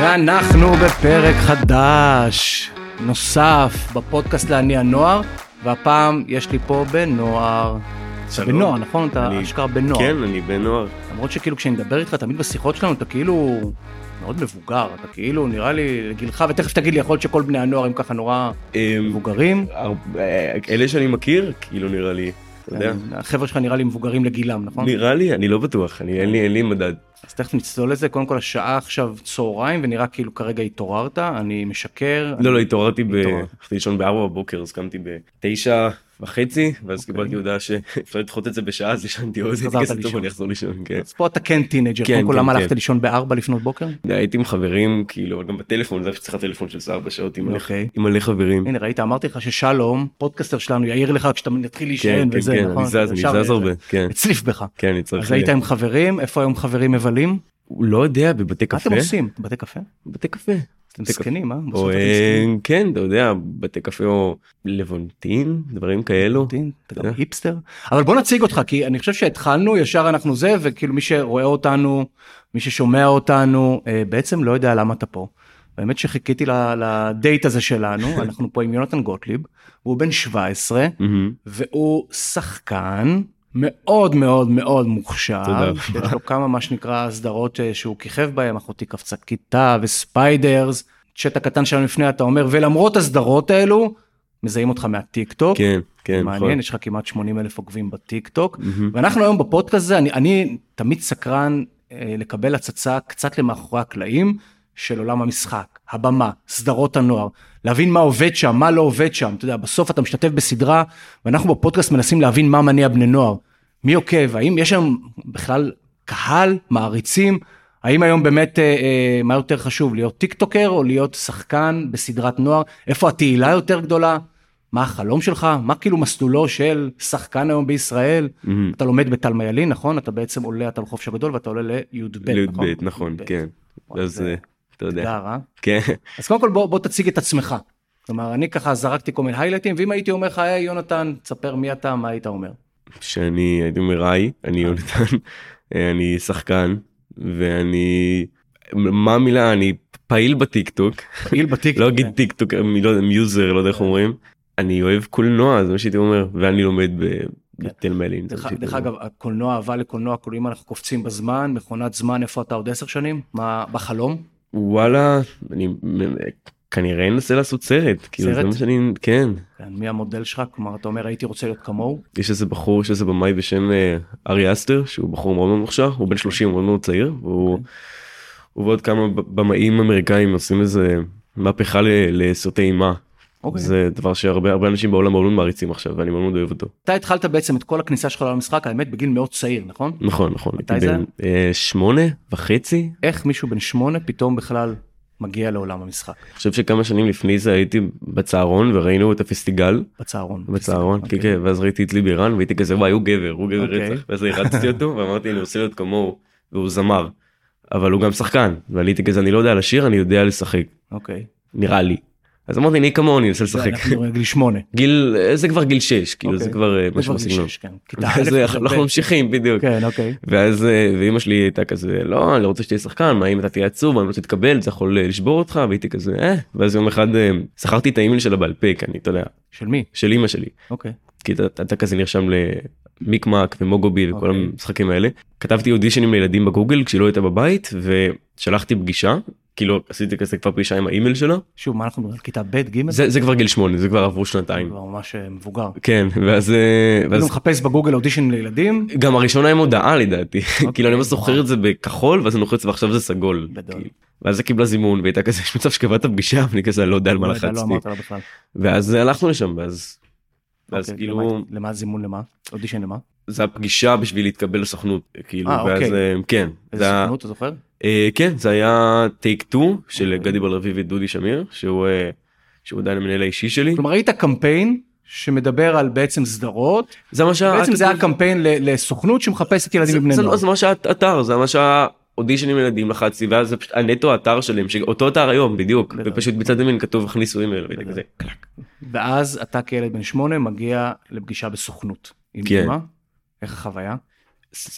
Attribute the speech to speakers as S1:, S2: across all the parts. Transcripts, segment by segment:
S1: ואנחנו בפרק חדש, נוסף, בפודקאסט לעני הנוער, והפעם יש לי פה בן נוער.
S2: שלום.
S1: בן נוער, נכון? אתה
S2: אני-
S1: אשכרה בן נוער.
S2: כן, אני בן נוער.
S1: למרות שכאילו כשאני מדבר איתך תמיד בשיחות שלנו אתה כאילו מאוד מבוגר, אתה כאילו נראה לי לגילך, ותכף תגיד לי יכול להיות שכל בני הנוער הם ככה נורא
S2: אמ,
S1: מבוגרים.
S2: הרבה- אלה שאני מכיר, כאילו נראה לי, אתה יודע.
S1: החבר'ה שלך נראה לי מבוגרים לגילם, נכון?
S2: נראה לי, אני לא בטוח, אני אין לי אין לי מדד.
S1: אז תכף נצלול לזה, קודם כל השעה עכשיו צהריים ונראה כאילו כרגע התעוררת, אני משקר.
S2: לא, לא, התעוררתי ב...
S1: התעורר.
S2: הלכתי לישון בארבע בבוקר, אז קמתי בתשע וחצי, ואז
S1: אוקיי.
S2: קיבלתי הודעה שאפשר לדחות את זה בשעה, אז ישנתי עוד, הייתי
S1: לישון.
S2: טוב, אני אחזור לישון, כן.
S1: אז פה אתה כן teenager,
S2: כן,
S1: קודם כל
S2: כן,
S1: למה
S2: כן.
S1: הלכת לישון בארבע לפנות בוקר?
S2: הייתי עם חברים, כאילו, גם בטלפון, זה שצריך טלפון של ארבע שעות עם מלא-
S1: אוקיי.
S2: עם מלא חברים.
S1: הנה ראית אמרתי לך ששלום פודקאסטר שלנו יעיר לך כשאתה מתחיל להישען
S2: כן, כן,
S1: וזה
S2: כן,
S1: נכון?
S2: אני זז, אני
S1: ישר
S2: זז הרבה, כן.
S1: הצליף בך.
S2: כן, אני צריך...
S1: אז היית עם חברים איפה היום חברים מבלים?
S2: לא יודע, בבתי
S1: מה
S2: קפה?
S1: אתם עושים? בתי קפה?
S2: בתי קפה.
S1: אתם. מסכנים אה?
S2: אה. כן, אתה יודע, בתי קפה או לבונטין, דברים כאלו.
S1: מדהים, אתה גם. היפסטר אבל בוא נציג אותך כי אני חושב שהתחלנו ישר אנחנו זה וכאילו מי שרואה אותנו מי ששומע אותנו אה, בעצם לא יודע למה אתה פה. באמת שחיכיתי לדייט הזה שלנו אנחנו פה עם יונתן גוטליב הוא בן 17
S2: מהמם.
S1: והוא שחקן מאוד מאוד מאוד מוכשר. יש לו כמה מה שנקרא סדרות אה, שהוא כיכב בהם אחותי קפצה כיתה וספיידרס צ'אט הקטן שלנו לפני אתה אומר ולמרות הסדרות האלו מזהים אותך מהטיק טוק.
S2: כן, כן,
S1: מעניין
S2: נכון.
S1: יש לך כמעט 80 אלף עוקבים בטיק טוק
S2: מהמם.
S1: ואנחנו היום בפודקאסט הזה אני, אני תמיד סקרן אה, לקבל הצצה קצת למאחורי הקלעים של עולם המשחק הבמה סדרות הנוער להבין מה עובד שם מה לא עובד שם. אתה יודע בסוף אתה משתתף בסדרה ואנחנו בפודקאסט מנסים להבין מה מניע בני נוער. מי עוקב? האם יש שם בכלל קהל? מעריצים? האם היום באמת אה, אה, מה יותר חשוב להיות טיק טוקר או להיות שחקן בסדרת נוער? איפה התהילה יותר גדולה? מה החלום שלך? מה כאילו מסלולו של שחקן היום בישראל?
S2: מהמם.
S1: אתה לומד בתלמה ילין נכון? אתה בעצם עולה אתה בחופש הגדול ואתה עולה לי"ב נכון?
S2: לי"ב, נכון,
S1: י"ב.
S2: כן. אז אה, אתה יודע.
S1: אתגר, אה?
S2: כן.
S1: אז קודם כל בוא, בוא תציג את עצמך. כלומר אני ככה זרקתי כל מיני היילייטים ואם הייתי אומר לך היי יונתן תספר מי אתה מה היית אומר.
S2: שאני הייתי אומר היי, אני יונתן, אה, אני שחקן, ואני... מה המילה? אני פעיל בטיק טוק.
S1: פעיל בטיקטוק.
S2: לא אגיד טיק טוק, אני לא יודע, muser, לא יודע איך אומרים. אני אוהב קולנוע, זה מה שהייתי אומר, ואני לומד ב- בתלמה ילין.
S1: דרך. אגב הקולנוע אהבה לקולנוע כאילו אם אנחנו קופצים בזמן מכונת זמן איפה אתה עוד עשר שנים מה בחלום
S2: וואלה, אני כנראה אנסה לעשות סרט. כאילו, זה? מה שאני... כן.
S1: כן, מי המודל שלך כלומר אתה אומר הייתי רוצה להיות כמוהו
S2: יש איזה בחור, יש איזה במאי בשם אה, ארי אסטר, שהוא בחור מאוד מאוד מוכשר, הוא בן 30, הוא מאוד מאוד צעיר, והוא
S1: אוקיי.
S2: ועוד כמה במאים אמריקאים עושים איזה מהפכה לסרטי אימה.
S1: אוקיי.
S2: זה דבר שהרבה הרבה אנשים בעולם מאוד מעריצים עכשיו, ואני מאוד אוהב אותו.
S1: אתה התחלת בעצם את כל הכניסה שלך למשחק האמת בגיל מאוד צעיר נכון
S2: נכון, נכון.
S1: מתי זה?
S2: אה, שמונה וחצי.
S1: איך מישהו בן שמונה פתאום בכלל מגיע לעולם המשחק
S2: אני חושב שכמה שנים לפני זה הייתי בצהרון וראינו את הפסטיגל
S1: בצהרון.
S2: בצהרון, כן,
S1: אוקיי.
S2: כן, ואז ראיתי את ליבי רן והייתי כזה וואי הוא גבר, הוא גבר
S1: אוקיי.
S2: רצח, ואז הרצתי אותו ואמרתי אני רוצה להיות כמוהו, והוא זמר, אבל הוא גם שחקן, ואני הייתי כזה אני לא יודע לשיר אני יודע לשחק,
S1: אוקיי.
S2: נראה לי. אז אמרתי אני אנסה
S1: זה
S2: לשחק.
S1: אנחנו גיל שמונה.
S2: גיל זה כבר גיל 6 כאילו
S1: אוקיי.
S2: זה כבר אה, משהו בסגנון.
S1: שש, כן. כיתה
S2: ואז
S1: א',
S2: אנחנו. ממשיכים בדיוק.
S1: כן אוקיי.
S2: ואז אה, ואימא שלי הייתה כזה לא אני לא רוצה שתהיה שחקן מה אם אתה תהיה עצוב אני לא רוצה להתקבל זה יכול אה, לשבור אותך והייתי כזה אה ואז יום אחד אה, שכרתי את האימייל שלה בעל פה כי אני אתה יודע
S1: של מי?
S2: של אימא שלי
S1: אוקיי.
S2: כי אתה, אתה כזה נרשם למיקמק ומוגובי וכל
S1: אוקיי.
S2: המשחקים האלה כתבתי אודישנים לילדים בגוגל כשהיא לא הייתה בבית ושלחתי פגישה כאילו עשיתי כזה כבר פגישה עם האימייל שלה
S1: שוב מה אנחנו מדברים על כיתה ב' ג'?
S2: זה זה כבר גיל שמונה זה כבר עברו שנתיים
S1: כבר ממש אה, מבוגר.
S2: כן ואז אה, ואז
S1: מחפש בגוגל אודישן לילדים.
S2: גם הראשונה עם הודעה לדעתי כאילו אני ממש זוכר
S1: וואו.
S2: את זה בכחול ואז אני לוחץ ועכשיו זה סגול.
S1: גדול.
S2: כאילו. ואז זה קיבלה זימון והייתה כזה יש מצב שקבעת פגישה ואני כזה לא יודע על מה
S1: לא לא
S2: לחצתי
S1: בכלל.
S2: ואז הלכנו לשם ואז. ואז
S1: אוקיי,
S2: כאילו
S1: למה- זימון למה? אודישן למה?
S2: זה הפגישה בשביל להתקבל לסוכנות כאילו
S1: אה,
S2: ואז
S1: אוקיי.
S2: אה, כן
S1: איזה סוכנות אתה זוכר?
S2: אה, כן זה היה טייק 2 של
S1: אוקיי.
S2: גדי בר לוי ודודי שמיר שהוא אה, שהוא עדיין המנהל האישי שלי
S1: כלומר ראית קמפיין שמדבר על בעצם סדרות
S2: זה מה שה...
S1: בעצם זה היה קמפיין לסוכנות שמחפשת ילדים ובני
S2: זה
S1: נוער.
S2: לא- זה מה שהאתר זה מה שהאודישנים לילדים לחצתי ואז פשוט הנטו האתר שלהם שאותו אתר היום בדיוק. ופשוט מצד ימין כתוב הכניסו אימייל והייתי
S1: גדול.
S2: כזה קלק.
S1: ואז אתה כילד בן שמונה מגיע לפגישה בסוכנות.
S2: כן.
S1: איך החוויה?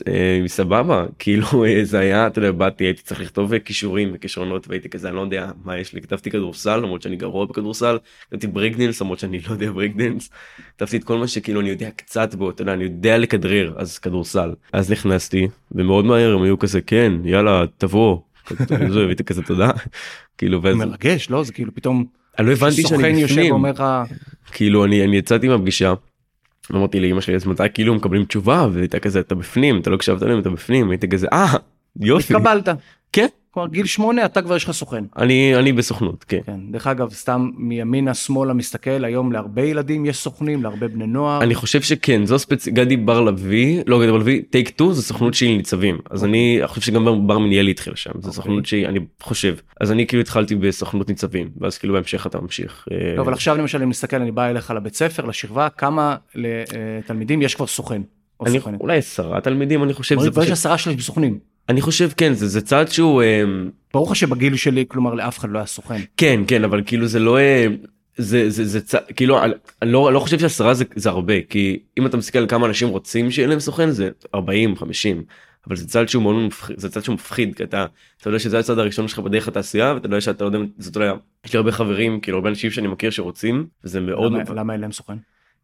S2: אה, סבבה כאילו אה, זה היה אתה יודע באתי הייתי צריך לכתוב אה, כישורים וכישרונות והייתי כזה אני לא יודע מה יש לי כתבתי כדורסל למרות שאני גרוע בכדורסל כתבתי ברייקדנס למרות שאני לא יודע ברייקדנס כתבתי את כל מה שכאילו אני יודע קצת בו אתה יודע אני יודע לכדרר אז כדורסל אז נכנסתי ומאוד מהר הם היו כזה כן יאללה תבוא. זה, והייתי כזה תודה כאילו
S1: מרגש לא זה כאילו פתאום
S2: אני לא הבנתי שאני בפנים כאילו אני אני יצאתי מהפגישה. אמרתי לאמא שלי אז מתי כאילו מקבלים תשובה? והייתה כזה אתה בפנים אתה לא הקשבת להם אתה בפנים. הייתי כזה אה יופי.
S1: התקבלת.
S2: כן
S1: כלומר גיל שמונה אתה כבר יש לך סוכן.
S2: אני אני בסוכנות כן.
S1: כן דרך אגב סתם מימינה שמאלה מסתכל היום להרבה ילדים יש סוכנים להרבה בני נוער.
S2: אני חושב שכן זו ספצי גדי בר לביא לא גדי בר לביא טייק טו זה סוכנות של ניצבים אז אני חושב שגם בר- מניאלי התחיל שם זה
S1: אוקיי.
S2: סוכנות שאני חושב אז אני כאילו התחלתי בסוכנות ניצבים ואז כאילו בהמשך אתה ממשיך. אה,
S1: לא, אבל עכשיו למשל אם נסתכל אני בא אליך לבית ספר לשכבה כמה לתלמידים יש כבר סוכן.
S2: אני. אולי עשרה תלמידים אני חושב
S1: כבר יש עשרה שלושים סוכנים.
S2: אני חושב כן זה זה צעד שהוא. אה,
S1: ברור לך שבגיל שלי כלומר לאף אחד לא היה סוכן.
S2: כן כן אבל כאילו זה לא אה, זה זה זה צ... כאילו אני לא לא חושב שעשרה זה זה הרבה כי אם אתה מסתכל על כמה אנשים רוצים שיהיה להם סוכן זה 40 50 אבל זה צעד שהוא מאוד מפחיד זה צעד שהוא מפחיד כי אתה אתה יודע שזה הצעד הראשון שלך בדרך לתעשייה ואתה יודע שאתה לא יודע זאת אומרת יש לי הרבה חברים כאילו הרבה אנשים שאני מכיר שרוצים וזה מאוד
S1: למה-
S2: מפ-
S1: למה אין להם סוכן?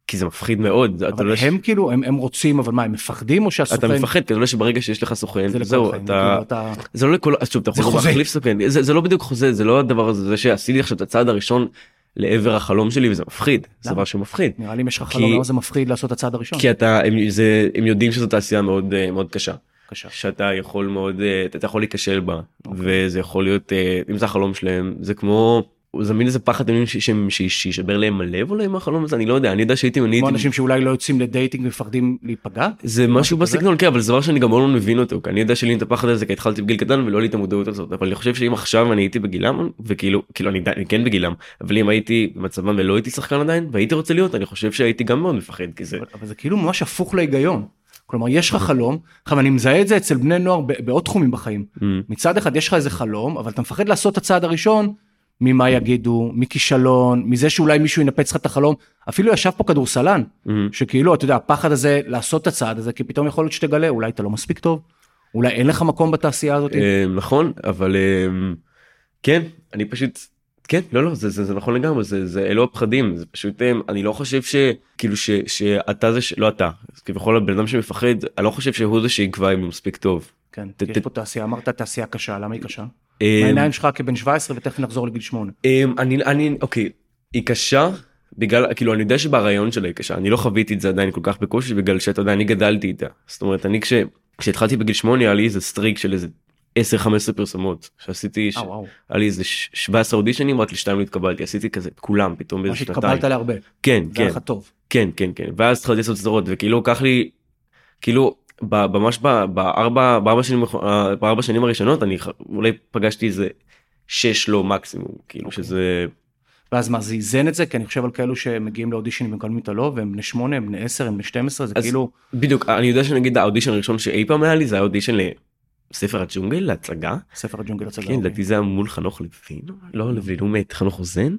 S2: כי זה מפחיד מאוד אתה
S1: אבל
S2: ש-
S1: הם כאילו הם הם רוצים אבל מה הם מפחדים או
S2: אתה
S1: שהסוכן
S2: מפחד כי אתה יודע שברגע שיש לך סוכן
S1: זה
S2: זהו
S1: החיים,
S2: אתה
S1: כאילו, אתה
S2: זה לא לכל אז שוב אתה יכול. להחליף סוכן זה, זה לא בדיוק חוזה זה לא הדבר הזה זה שעשיתי עכשיו את הצעד הראשון לעבר החלום שלי וזה מפחיד זה? דבר שהוא מפחיד
S1: נראה לי אם יש לך חלום למה זה מפחיד לעשות את הצעד הראשון.
S2: כי אתה הם, זה, הם יודעים שזו תעשייה מאוד אה, מאוד קשה
S1: בבקשה.
S2: שאתה יכול מאוד אה, אתה יכול להיכשל בה
S1: אוקיי.
S2: וזה יכול להיות אה, אם זה החלום שלהם זה כמו זה מין איזה פחד שישבר להם הלב אולי מהחלום הזה אני לא יודע אני יודע שהייתי אני הייתי
S1: אנשים שאולי לא יוצאים לדייטינג ומפחדים להיפגע.
S2: זה משהו? בסגנון כן אבל זה דבר שאני גם לא מבין אותו כי אני יודע שלי את הפחד הזה כי התחלתי בגיל קטן ולא לי את המודעות הזאת אבל אני חושב שאם עכשיו אני הייתי בגילם וכאילו כאילו אני, אני כן בגילם אבל אם הייתי במצבם ולא הייתי שחקן עדיין והייתי רוצה להיות אני חושב שהייתי גם מאוד מפחד כי זה
S1: אבל- זה כאילו ממש הפוך להיגיון. כלומר יש לך חלום, עכשיו אני מזהה את זה אצל בני נוער בעוד תחומים בחיים.
S2: Mm.
S1: מצד אחד יש לך איזה חלום אבל אתה מפחד לעשות את הצעד הראשון ממה יגידו מכישלון מזה שאולי מישהו ינפץ לך את החלום אפילו ישב פה כדורסלן
S2: Mm.
S1: שכאילו אתה יודע הפחד הזה לעשות את הצעד הזה כי פתאום יכול להיות שתגלה אולי אתה לא מספיק טוב אולי אין לך מקום בתעשייה הזאת.
S2: אה, נכון אבל אה, כן אני פשוט כן לא לא זה זה, זה נכון לגמרי זה זה אלו הפחדים זה פשוט אה, אני לא חושב שכאילו ש, שאתה זה ש... לא אתה כביכול הבן אדם שמפחד אני לא חושב שהוא זה שיקבע אם הוא מספיק טוב.
S1: כן,
S2: ת-
S1: יש
S2: ת-
S1: פה תעשייה אמרת תעשייה קשה למה היא קשה?
S2: אה,
S1: העיניים שלך כבן 17 ותכף נחזור לגיל 8.
S2: אמ, אני אני אוקיי היא קשה בגלל כאילו אני יודע שברעיון שלה היא קשה אני לא חוויתי את זה עדיין כל כך בקושי בגלל שאתה יודע אני גדלתי איתה זאת אומרת אני כש... כשהתחלתי בגיל 8 היה לי איזה סטריק של איזה 10-15 פרסומות שעשיתי ש...
S1: אה.
S2: היה לי איזה ש- 17 אודישנים רק לשתיים לא התקבלתי עשיתי כזה את כולם פתאום באיזה שנתיים.
S1: התקבלת להרבה.
S2: כן
S1: זה היה
S2: כן
S1: לך טוב.
S2: כן כן כן ואז התחלתי לעשות סדרות וכאילו לקח לי כאילו ממש בארבע בארבע שנים אה, בארבע שנים הראשונות אני אולי פגשתי איזה שש לא מקסימום כאילו
S1: אוקיי.
S2: שזה
S1: ואז מה זה איזן את זה כי אני חושב על כאלו שמגיעים לאודישנים ומקבלים את הלא והם בני 8 הם בני 10 הם בני 12 זה
S2: אז-
S1: כאילו
S2: בדיוק אני יודע שנגיד האודישן הראשון שאי פעם היה לי זה היה אודישן לספר הג'ונגל להצגה
S1: ספר הג'ונגל הצגה.
S2: כן לדעתי זה היה מול חנוך לוין לא לוין הוא מת חנוך רוזן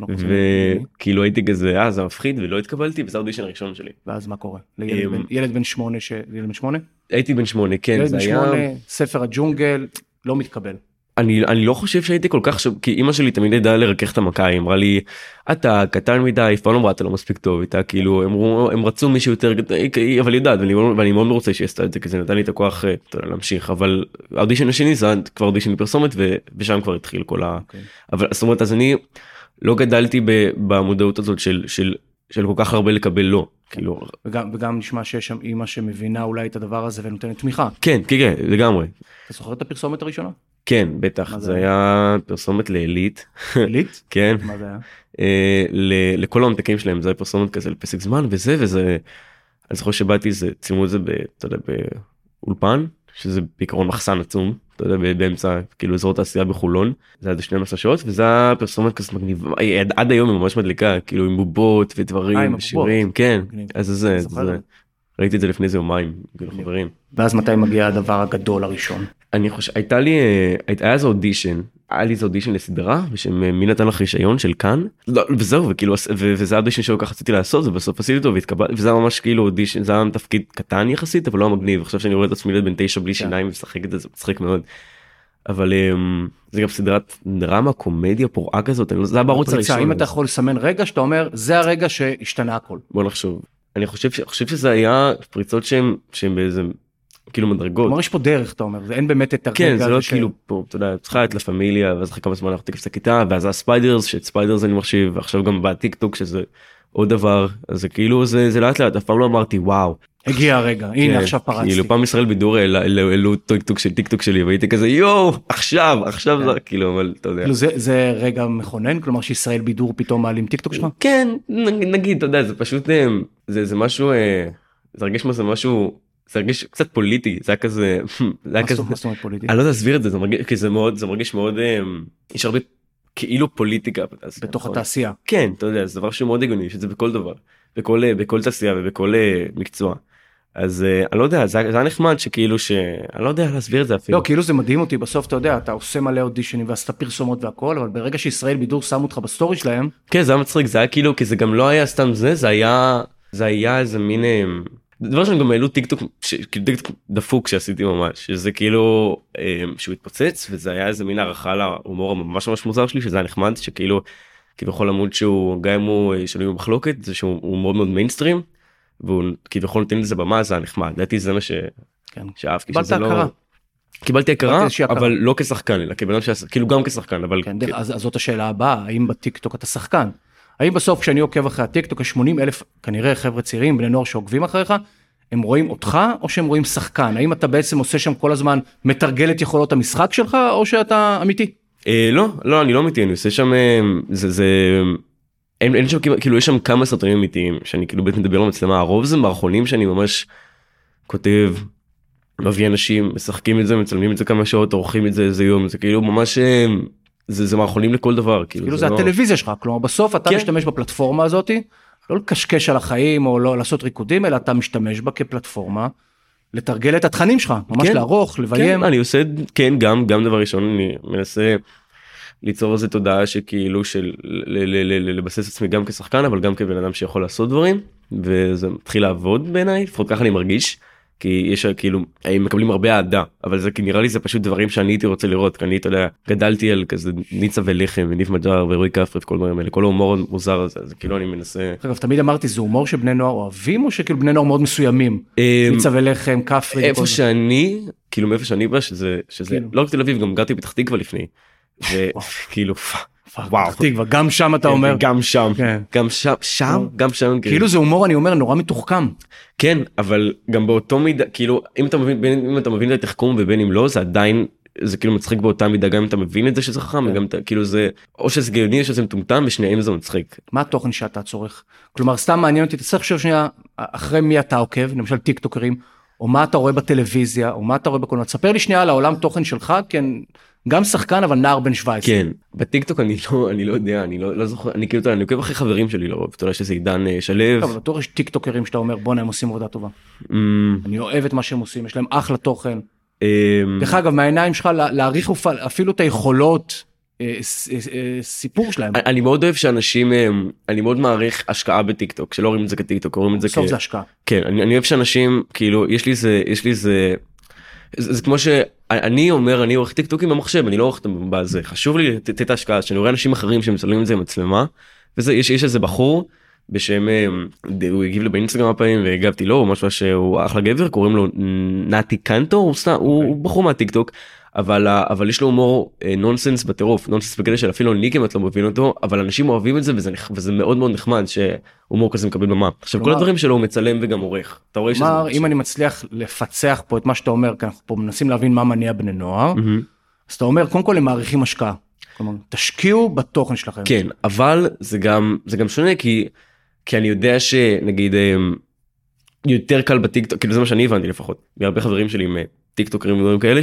S1: חושב.
S2: וכאילו הייתי כזה אה זה מפחיד ולא התקבלתי וזה האודישן הראשון שלי
S1: ואז מה קורה?
S2: אמ,
S1: ילד בן 8 ש... ילד בן 8?
S2: הייתי בן שמונה כן זה היה
S1: 8 ספר הג'ונגל לא מתקבל.
S2: אני אני לא חושב שהייתי כל כך ש... כי אמא שלי תמיד ידעה לרכך את המכה היא אמרה לי אתה קטן מדי אף פעם לא אמרה אתה לא מספיק טוב הייתה כאילו הם, הם רצו מישהו יותר גדול היא- אבל יודעת ואני, ואני מאוד רוצה שהיא עשתה את זה כי זה נתן לי את הכוח אה, יודע, להמשיך אבל האודישן השני זה כבר אודישן לפרסומת. ושם כבר התחיל כל ה...
S1: אוקיי.
S2: אבל זאת אומרת אז אני לא גדלתי ב... במודעות הזאת של של של כל כך הרבה לקבל לא כאילו
S1: וגם וגם נשמע שיש שם אימא שמבינה אולי את הדבר הזה ונותנת תמיכה.
S2: כן כן כן לגמרי
S1: אתה זוכר את הפרסומת הראשונה?
S2: כן בטח
S1: זה היה?
S2: פרסומת לעילית
S1: עילית?
S2: כן
S1: מה זה היה?
S2: אה, לכל הממתקים שלהם זה היה פרסומת כזה לפסק זמן וזה וזה אני זוכר שבאתי זה צילמו את זה אתה יודע באולפן שזה בעיקרון מחסן עצום אתה יודע באמצע כאילו אזור תעשייה בחולון זה היה איזה 12 שעות וזה היה פרסומת כזאת מגניבה אה, עד, היום היא ממש מדליקה כאילו עם בובות
S1: אה,
S2: ודברים
S1: הבובות.
S2: ושירים כן. אז זה ראיתי את זה לפני איזה יומיים כאילו חברים
S1: ואז מתי מגיע הדבר הגדול הראשון?
S2: אני חושב הייתה לי אה, היה איזה אודישן היה לי איזה אודישן לסדרה בשם אה, מי נתן לך רישיון של כאן לא, וזהו וכאילו וזה האודישן שלא כך רציתי לעשות ובסוף עשיתי אותו והתקבל וזה היה ממש כאילו אודישן זה היה תפקיד קטן יחסית אבל לא מגניב עכשיו שאני רואה את עצמי בן תשע בלי שיניים ומשחק את זה זה מצחיק מאוד. אבל אמ, זה גם סדרת דרמה קומדיה פורעה כזאת לא- זה היה בערוץ הראשון.
S1: אם אתה יכול לסמן רגע שאתה אומר זה הרגע שהשתנה הכל.
S2: בוא נחשוב אני חושב ש- חושב שזה היה פריצות שהם שהם באיזה כאילו מדרגות.
S1: כלומר יש פה דרך אתה אומר, אין באמת את הרגע
S2: כן זה לא כאילו פה אתה יודע צריכה את לה פמיליה ואז אחרי כמה זמן אנחנו תקף את הכיתה ואז הספיידרס שאת ספיידרס אני מחשיב ועכשיו גם בטיק טוק שזה עוד דבר אז זה כאילו זה זה לאט לאט אף פעם לא אמרתי וואו.
S1: הגיע הרגע, הנה
S2: כן,
S1: עכשיו פרצתי.
S2: כאילו פעם ישראל בידור העלו העלו טיק טוק של טיק טוק שלי והייתי כזה יואו עכשיו עכשיו זה כאילו אבל אתה יודע.
S1: כאילו זה רגע מכונן כלומר שישראל בידור פתאום מעלים טיק טוק שלך?
S2: כן נגיד אתה יודע זה פשוט אה, זה משהו אה, זה הרגיש מה זה משהו זה הרגיש קצת פוליטי זה היה כזה זה היה כזה? אני לא יודע להסביר את זה זה מרגיש כי זה מאוד זה מרגיש מאוד אה, יש הרבה כאילו פוליטיקה בתעשייה,
S1: בתוך
S2: נכון?
S1: התעשייה.
S2: כן אתה יודע זה דבר שהוא מאוד הגיוני יש את זה בכל דבר בכל בכל תעשייה ובכל מקצוע. אז אה, אני לא יודע זה היה נחמד שכאילו שאני לא יודע להסביר את זה אפילו.
S1: לא כאילו זה מדהים אותי בסוף אתה יודע אתה עושה מלא אודישנים ועשית פרסומות והכל אבל ברגע שישראל בידור שמו אותך בסטורי שלהם
S2: כן זה היה מצחיק זה היה כאילו כי זה גם לא היה סתם זה זה היה זה היה איזה מין אה, דבר שהם גם העלו טיק טוק כאילו טיק טוק דפוק שעשיתי ממש שזה כאילו אה, שהוא התפוצץ וזה היה איזה מין הערכה להומור הממש ממש מוזר שלי שזה היה נחמד שכאילו כביכול עמוד שהוא גם אם הוא שנוי במחלוקת זה שהוא הוא מאוד מאוד מיינסטרים והוא כביכול נותן לזה במה זה היה נחמד לדעתי זה מה ש...
S1: כן.
S2: שאהבתי שזה לא-
S1: הכרה.
S2: קיבלתי הכרה. אבל לא כשחקן אלא כבן אדם שעשה כאילו גם כשחקן אבל
S1: כן, דרך- אז אז זאת השאלה הבאה האם בטיק טוק אתה שחקן. האם בסוף כשאני עוקב אחרי הטיק טוק יש 80 אלף כנראה חבר'ה צעירים בני נוער שעוקבים אחריך הם רואים אותך או שהם רואים שחקן האם אתה בעצם עושה שם כל הזמן מתרגל את יכולות המשחק שלך או שאתה אמיתי.
S2: אה, לא לא אני לא אמיתי אני עושה שם אה, זה זה אין, אין שם כאילו יש שם כמה סרטונים אמיתיים שאני כאילו באמת מדבר למצלמה הרוב זה מערכונים שאני ממש כותב מביא אנשים משחקים את זה מצלמים את זה כמה שעות עורכים את זה איזה יום זה כאילו ממש אה, זה זה מערכונים לכל דבר
S1: כאילו זה
S2: לא-
S1: הטלוויזיה שלך כלומר בסוף אתה
S2: כן.
S1: משתמש בפלטפורמה הזאתי לא לקשקש על החיים או לא לעשות ריקודים אלא אתה משתמש בה כפלטפורמה. לתרגל את התכנים שלך ממש
S2: כן.
S1: לערוך לביים
S2: כן, אני עושה כן גם גם דבר ראשון אני מנסה ליצור איזה תודעה שכאילו של לבסס עצמי גם כשחקן אבל גם כבן אדם שיכול לעשות דברים וזה מתחיל לעבוד בעיניי לפחות ככה אני מרגיש. כי יש כאילו הם מקבלים הרבה אהדה אבל זה כי נראה לי זה פשוט דברים שאני הייתי רוצה לראות כי אני אתה יודע גדלתי על כזה ניצה ולחם וניב מג'אר ורועי כפרי וכל הדברים האלה כל ההומור המוזר הזה אז כאילו אני מנסה.
S1: אגב תמיד אמרתי זה הומור שבני נוער אוהבים או שכאילו בני נוער מאוד מסוימים.
S2: אמ,
S1: פיצה ולחם כפרי.
S2: איפה
S1: זה.
S2: שאני כאילו מאיפה שאני בא שזה שזה
S1: כאילו.
S2: לא רק תל אביב גם גרתי בפתח תקווה לפני. וכאילו וואו.
S1: פתח תקווה, גם שם אתה אומר
S2: גם שם
S1: כן.
S2: גם שם שם גם שם
S1: כאילו זה הומור אני אומר נורא מתוחכם.
S2: כן אבל גם באותו מידה כאילו אם אתה מבין בין אם אתה מבין את התחכום ובין אם לא זה עדיין זה כאילו מצחיק באותה מידה גם אם אתה מבין את זה שזה חכם
S1: כן.
S2: וגם אתה כאילו זה או שזה גאוני או שזה מטומטם ושניהם זה מצחיק.
S1: מה התוכן שאתה צורך? כלומר סתם מעניין אותי תצטרך לחשוב שנייה אחרי מי אתה עוקב למשל טיק טוקרים או מה אתה רואה בטלוויזיה או מה אתה רואה בקולנוע תספר לי שנייה על העולם תוכן שלך כן גם שחקן אבל נער בן 17.
S2: כן בטיק טוק אני לא אני לא יודע אני לא לא זוכר אני כאילו אני עוקב אחרי חברים שלי לרוב אתה יודע שזה עידן אה, שלו.
S1: אבל בטוח יש טיק טוקרים שאתה אומר בואנה הם עושים עבודה טובה.
S2: אמ,
S1: אני אוהב את מה שהם עושים יש להם אחלה תוכן.
S2: אמ,
S1: דרך אגב מהעיניים שלך לה- להעריך אפ- אפילו את היכולות אה, אה, סיפור שלהם.
S2: אני מאוד אוהב שאנשים אני מאוד מעריך השקעה בטיק טוק שלא רואים את זה כטיק טוק רואים את זה
S1: בסוף
S2: כ...
S1: זה השקעה.
S2: כן אני, אני אוהב שאנשים כאילו יש לי זה יש לי זה. זה, זה כמו שאני אומר אני עורך טיק טוקים במחשב אני לא עורך בזה חשוב לי לתת את ההשקעה שאני רואה אנשים אחרים שמצלמים את זה עם מצלמה. וזה יש יש איזה בחור בשם אמ, הוא הגיב לי באינסטגרם הפעמים והגבתי לו משהו שהוא אחלה גבר קוראים לו נתי קנטו הוא סתם הוא הוא בחור מהטיק טוק. אבל אבל יש לו הומור אה, נונסנס בטירוף נונסנס בקטע של אפילו אני כמעט לא מבין אותו אבל אנשים אוהבים את זה וזה וזה מאוד מאוד נחמד שהומור כזה מקבל במה עכשיו כל הדברים שלו הוא מצלם וגם עורך אתה רואה שזה
S1: אם אני מצליח לפצח פה את מה שאתה אומר כי אנחנו פה מנסים להבין מה מניע בני נוער. אז אתה אומר קודם כל הם מעריכים השקעה. כלומר תשקיעו בתוכן שלכם.
S2: כן אבל זה גם זה גם שונה כי כי אני יודע שנגיד אמ, יותר קל בטיקטוק כאילו זה מה שאני הבנתי לפחות מהרבה חברים שלי עם אה, טיקטוקרים ודברים כאלה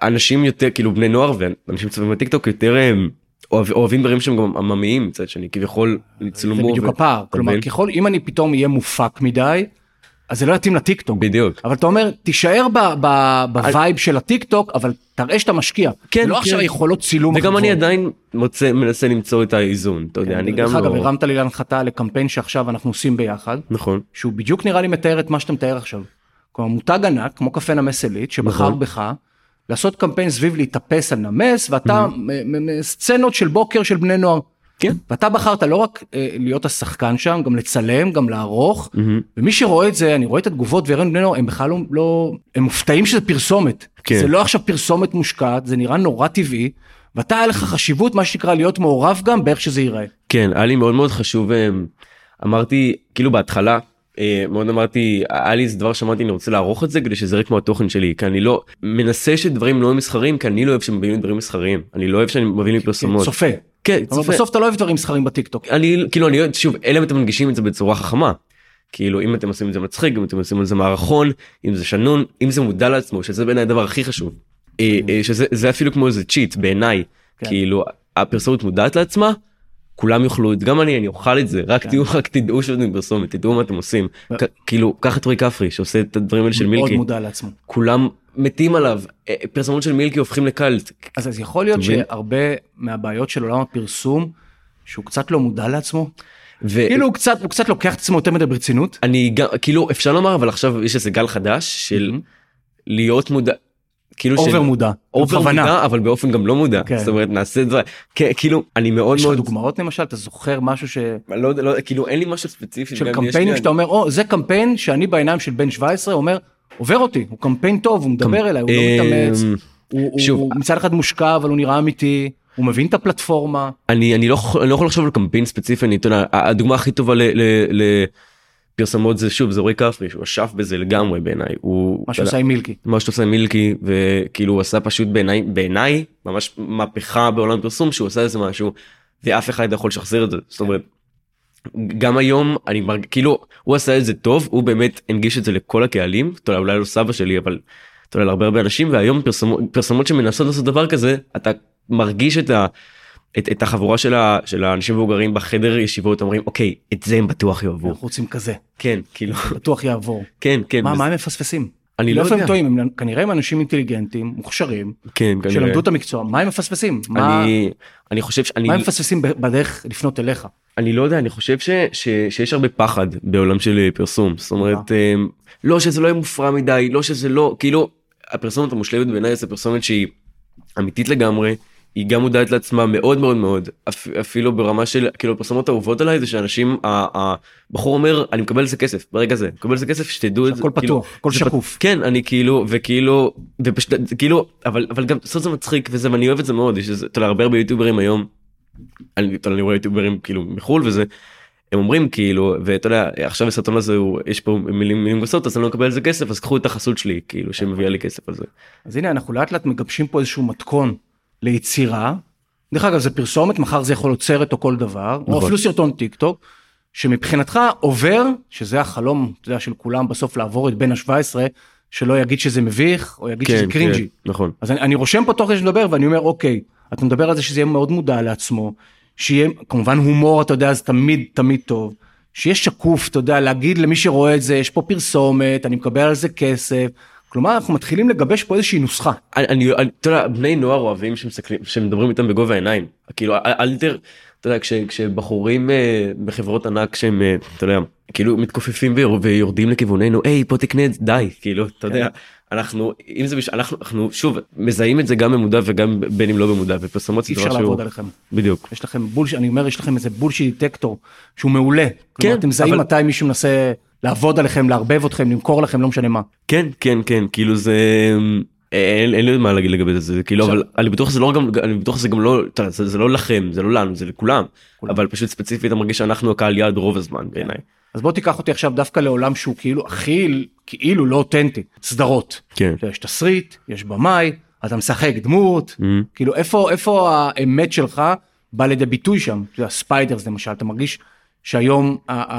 S2: שאנשים יותר כאילו בני נוער ואנשים צופים בטיקטוק יותר הם אוהב, אוהבים דברים שהם גם עממיים מצד שני כביכול
S1: זה
S2: צילומו
S1: בדיוק
S2: ו-
S1: הפער. כלומר? ככל אם אני פתאום אהיה מופק מדי אז זה לא יתאים לטיק טוק.
S2: בדיוק.
S1: אבל אתה אומר, תישאר ב vibe של הטיק טוק, אבל תראה שאתה משקיע.
S2: כן,
S1: לא
S2: כן.
S1: עכשיו יכולות צילום.
S2: וגם אני. עדיין מוצא מנסה למצוא את האיזון אתה יודע אני גם
S1: דרך אגב,
S2: לא
S1: הרמת לי להנחתה לקמפיין שעכשיו אנחנו עושים ביחד,
S2: נכון
S1: שהוא בדיוק נראה לי מתאר את מה שאתה מתאר עכשיו. כלומר, מותג ענק, כמו קפה נמס עילית, שבחר
S2: נכון.
S1: בך, לעשות קמפיין סביב להתאפס על נמס, ואתה, סצנות של בוקר של בני נוער.
S2: כן.
S1: ואתה בחרת לא רק אה, להיות השחקן שם, גם לצלם, גם לערוך,
S2: מהמם.
S1: ומי שרואה את זה, אני רואה את התגובות והראינו בני נוער, הם בכלל לא, לא, הם מופתעים שזה פרסומת.
S2: כן.
S1: זה לא עכשיו פרסומת מושקעת, זה נראה נורא טבעי, ואתה היה לך חשיבות, מה שנקרא, להיות מעורב גם באיך שזה ייראה.
S2: כן היה לי מאוד מאוד חשוב אה, אמרתי כאילו בהתחלה מאוד אמרתי היה לי איזה דבר שאמרתי אני רוצה לערוך את זה כדי שזה יראה כמו התוכן שלי כי אני לא מנסה שדברים לא יהיו מסחריים כי אני לא אוהב שמביאים דברים מסחריים אני לא אוהב שאני מביא לי פרסומות.
S1: צופה.
S2: כן,
S1: אבל
S2: צופה.
S1: בסוף אתה לא אוהב דברים מסחרים בטיקטוק.
S2: אני כאילו אני שוב אלא אם אתם מנגישים את זה בצורה חכמה. כאילו אם אתם עושים את זה מצחיק אם אתם עושים את זה מערכון אם זה שנון אם זה מודע לעצמו שזה בעיניי הדבר הכי חשוב. אה, אה, שזה זה אפילו כמו איזה צ'יט בעיניי
S1: כן.
S2: כאילו הפרסומת מודעת לעצמה. כולם יאכלו את זה גם אני אני אוכל את זה רק
S1: כן.
S2: תהיו רק תדעו שאתם פרסומת תדעו מה אתם עושים כ- כאילו קח את רועי כפרי שעושה את הדברים האלה של
S1: מאוד
S2: מילקי
S1: מודע לעצמו.
S2: כולם מתים עליו אה, פרסומות של מילקי הופכים לקלט
S1: אז, אז יכול להיות? שהרבה מהבעיות של עולם הפרסום, שהוא קצת לא מודע לעצמו,
S2: ו-
S1: כאילו הוא קצת, הוא קצת לוקח את עצמו יותר מדי ברצינות.
S2: אני גם כאילו אפשר לומר אבל עכשיו יש איזה גל חדש של
S1: מהמם.
S2: להיות מודע כאילו
S1: over מודע. over.
S2: מודע אבל באופן גם לא מודע
S1: כן.
S2: זאת אומרת נעשה דבר כן, כאילו אני מאוד
S1: יש
S2: מאוד
S1: דוגמאות למשל, אתה זוכר משהו ש...
S2: לא יודע לא כאילו אין לי משהו ספציפי
S1: של קמפיינים שאתה אומר, או, זה קמפיין שאני בעיניים של בן 17 אומר, עובר אותי, הוא קמפיין טוב, הוא מדבר אליי, הוא לא
S2: אמ,
S1: מתאמץ, הוא- מצד אחד מושקע, אבל הוא נראה אמיתי, הוא מבין את הפלטפורמה.
S2: אני אני לא אני לא יכול לחשוב על קמפיין ספציפי אני אתה יודע הדוגמה הכי טובה ל- ל- לפרסמות זה שוב זה רועי כפרי שהוא אשף בזה לגמרי בעיניי הוא
S1: מה שהוא עושה עם מילקי.
S2: מה שאתה עושה עם מילקי וכאילו הוא עשה פשוט בעיניי בעיניי ממש מהפכה בעולם הפרסום שהוא עשה איזה משהו ואף אחד לא יכול לשחזר את זה זאת אומרת. גם היום אני מרג... כאילו הוא עשה את זה טוב הוא באמת הנגיש את זה לכל הקהלים אתה יודע, אולי לא סבא שלי אבל אתה יודע, להרבה הרבה אנשים והיום פרסומות פרסומות שמנסות לעשות דבר כזה אתה מרגיש את ה... את, את החבורה של, ה, של האנשים מבוגרים בחדר ישיבות אומרים אוקיי את זה הם בטוח יאהבו
S1: אנחנו רוצים כזה,
S2: כן כאילו
S1: בטוח יעבור.
S2: כן כן
S1: מה
S2: וזה-
S1: מה הם מפספסים?
S2: אני לא
S1: הם
S2: יודע
S1: טועים? הם כנראה הם אנשים אינטליגנטים, מוכשרים,
S2: כן כנראה.
S1: שלמדו את המקצוע, מה הם מפספסים? מה
S2: אני אני חושב שאני
S1: מה הם מפספסים ב- בדרך לפנות אליך?
S2: אני לא יודע אני חושב ש, ש, שיש הרבה פחד בעולם של אה, פרסום זאת אומרת אה, לא שזה לא יהיה מופרע מדי לא שזה לא כאילו הפרסומת המושלמת בעיניי זה פרסומת שהיא אמיתית לגמרי היא גם מודעת לעצמה מאוד מאוד מאוד אפ, אפילו ברמה של כאילו הפרסומות האהובות עליי זה שאנשים הבחור אומר אני מקבל על זה כסף ברגע זה מקבל על זה כסף שתדעו את זה
S1: הכל
S2: כאילו,
S1: פתוח, הכל
S2: זה
S1: שקוף.
S2: כן אני כאילו וכאילו ופשוט כאילו אבל אבל גם לעשות זה מצחיק וזה ואני אוהב את זה מאוד יש איזה הרבה הרבה יוטיוברים היום. אני, אני רואה יוטיוברים כאילו מחול וזה. הם אומרים כאילו ואתה יודע עכשיו הסרטון הזה הוא יש פה מילים מילים גסות אז אני לא מקבל על זה כסף אז קחו את החסות שלי כאילו שמביאה לי כסף על זה.
S1: אז הנה אנחנו לאט לאט מגבשים פה איזשהו מתכון ליצירה. דרך אגב זה פרסומת מחר זה יכול להיות סרט או כל דבר או
S2: נכון.
S1: אפילו סרטון טיק טוק שמבחינתך עובר שזה החלום אתה יודע, של כולם בסוף לעבור את בין ה-17 שלא יגיד שזה מביך או יגיד שזה קרינג'י.
S2: נכון
S1: אז אני, אני רושם פה תוך כדי שמדבר ואני אומר אוקיי אתה מדבר על זה שזה יהיה מאוד מודע לעצמו שיהיה כמובן הומור אתה יודע זה תמיד תמיד טוב שיהיה שקוף אתה יודע להגיד למי שרואה את זה יש פה פרסומת אני מקבל על זה כסף כלומר אנחנו מתחילים לגבש פה איזושהי נוסחה.
S2: אני, אני, אתה יודע, בני נוער אוהבים שמסתכלים, שמדברים איתם בגובה העיניים. כאילו, אל, תר, אתה יודע, כש, כשבחורים אה, בחברות ענק שהם, אה, אתה יודע, כאילו מתכופפים ויור, ויורדים לכיווננו, היי, פה תקנה את זה, די, כאילו, אתה יודע, אנחנו, אם זה, בש- אנחנו, אנחנו, שוב, מזהים את זה גם במודע וגם בין אם לא במודע, ופרסומות זה
S1: אי
S2: דבר
S1: אפשר
S2: שהוא,
S1: לעבוד עליכם.
S2: בדיוק.
S1: יש לכם בולש אני אומר יש לכם איזה בולשיט דטקטור שהוא מעולה. כלומר,
S2: כן,
S1: אתם מזהים
S2: אבל-
S1: מתי מישהו מנסה לעבוד עליכם לערבב אתכם למכור לכם לא משנה מה.
S2: כן, כן, כן, כאילו זה... אין, אין לי מה להגיד לגבי זה, זה כאילו, אבל אני בטוח שזה לא גם, אני בטוח שזה גם לא, זה, זה לא לכם, זה לא לנו, זה לכולם,
S1: כולם.
S2: אבל פשוט ספציפית אני מרגיש שאנחנו הקהל יעד רוב הזמן בעיניי.
S1: אז בוא תיקח אותי עכשיו דווקא לעולם שהוא כאילו הכי כאילו לא אותנטי סדרות.
S2: כן.
S1: יש תסריט, יש במאי, אתה משחק דמות,
S2: Mhm.
S1: כאילו איפה איפה האמת שלך בא לידי ביטוי שם, אתה יודע, ספיידרס למשל, אתה מרגיש שהיום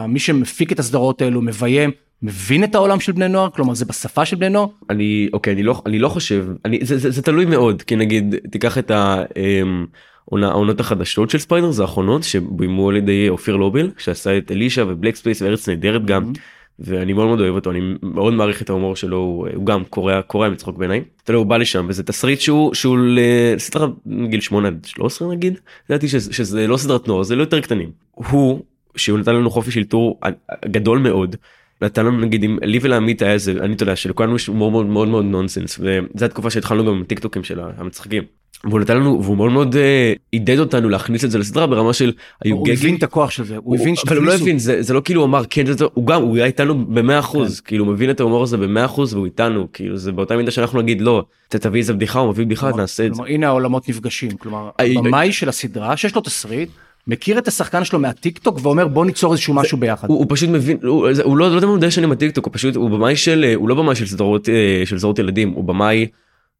S1: מי שמפיק את הסדרות האלו מביים, מבין את העולם של בני נוער, כלומר זה בשפה של בני נוער,
S2: אני אוקיי אני לא אני לא חושב אני זה, זה, זה תלוי מאוד כי נגיד תיקח את אמ, העונות החדשות של ספיידרס האחרונות שבוימו על ידי אופיר לובל שעשה את אלישע ובלק ספייס וארץ נהדרת גם ואני מאוד מאוד אוהב אותו אני מאוד מעריך את ההומור שלו הוא, הוא גם קורע קורע מצחוק בעיניי. אתה יודע הוא בא לשם וזה תסריט שהוא שהוא לסדרה גיל 8 עד 13 נגיד לדעתי שזה, שזה לא סדרת נוער זה לא יותר קטנים. הוא שהוא נתן לנו חופש אלתור גדול מאוד. נתן לנו נגיד אם לי ולעמית היה איזה אני אתה יודע שלכולנו יש מאוד מאוד מאוד מאוד נונסנס וזו התקופה שהתחלנו גם עם טיק טוקים של המצחיקים. והוא נתן לנו והוא מאוד מאוד אה, עידד אותנו להכניס את זה לסדרה ברמה של היו
S1: הוא הבין את הכוח של זה הוא הבין
S2: אבל הוא לא הבין זה זה לא כאילו הוא אמר כן זה הוא גם הוא היה איתנו במאה אחוז כן. כאילו הוא מבין את ההומור הזה במאה אחוז והוא איתנו כאילו זה באותה מידה שאנחנו נגיד לא תביא איזה בדיחה הוא מביא בדיחה נעשה את זה.
S1: הנה העולמות נפגשים כלומר הבמאי של הסדרה שיש לו תסריט. מכיר את השחקן שלו מהטיק טוק ואומר בוא ניצור איזשהו משהו ביחד.
S2: הוא, הוא פשוט מבין הוא, הוא לא, לא יודע מה הוא די שנים בטיק טוק הוא פשוט הוא במאי של הוא לא במאי של סדרות אה, של סדרות ילדים הוא במאי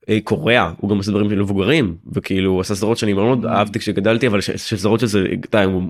S2: אה, קוריאה הוא גם עושה דברים של מבוגרים וכאילו הוא עשה סדרות שאני מאוד אהבתי כשגדלתי אבל של סדרות שזה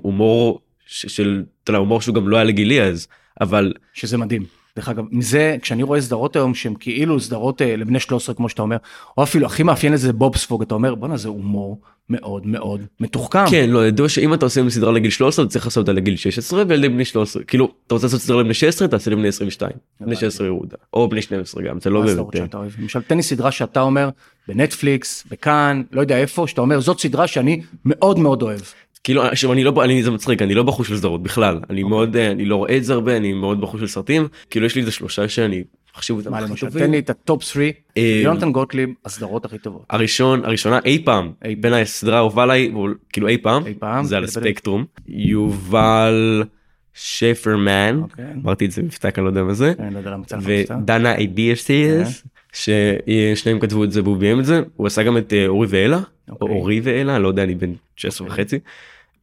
S2: הומור של הומור שהוא גם לא היה לגילי אז אבל
S1: שזה מדהים. דרך אגב מזה כשאני רואה סדרות היום שהם כאילו סדרות אה, לבני 13 כמו שאתה אומר או אפילו הכי מאפיין את זה בובספוג אתה אומר בואנה זה הומור מאוד מאוד מתוחכם.
S2: כן לא ידוע שאם אתה עושה סדרה לגיל 13 אתה צריך לעשות אותה לגיל 16 ולילדי בני 13 כאילו אתה רוצה לעשות סדרה לבני 16 תעשה לבני 22 בני 16 ירודה או בני 12 גם זה לא באמת.
S1: למשל תן לי סדרה שאתה אומר בנטפליקס בכאן לא יודע איפה שאתה אומר זאת סדרה שאני מאוד מאוד אוהב.
S2: כאילו עכשיו אני לא אני זה מצחיק אני לא בחוש של סדרות בכלל. אני okay. מאוד אני לא רואה את זה הרבה אני מאוד בחוש של סרטים. כאילו יש לי איזה שלושה שאני מחשיב אותם
S1: הכי טובים. תן לי את ה top 3 יונתן גוטליב הסדרות הכי טובות.
S2: הראשון הראשונה אי פעם. בין הסדרה האהובה עליי כאילו אי פעם. זה על הספקטרום יובל שפרמן. אמרתי את זה מבטא אני לא יודע מה זה. ודנה אייביאסטיאס ששניהם כתבו את זה והוא ביים את זה. הוא עשה גם את אורי ואלה אורי ואלה לא יודע אני בן 16 וחצי.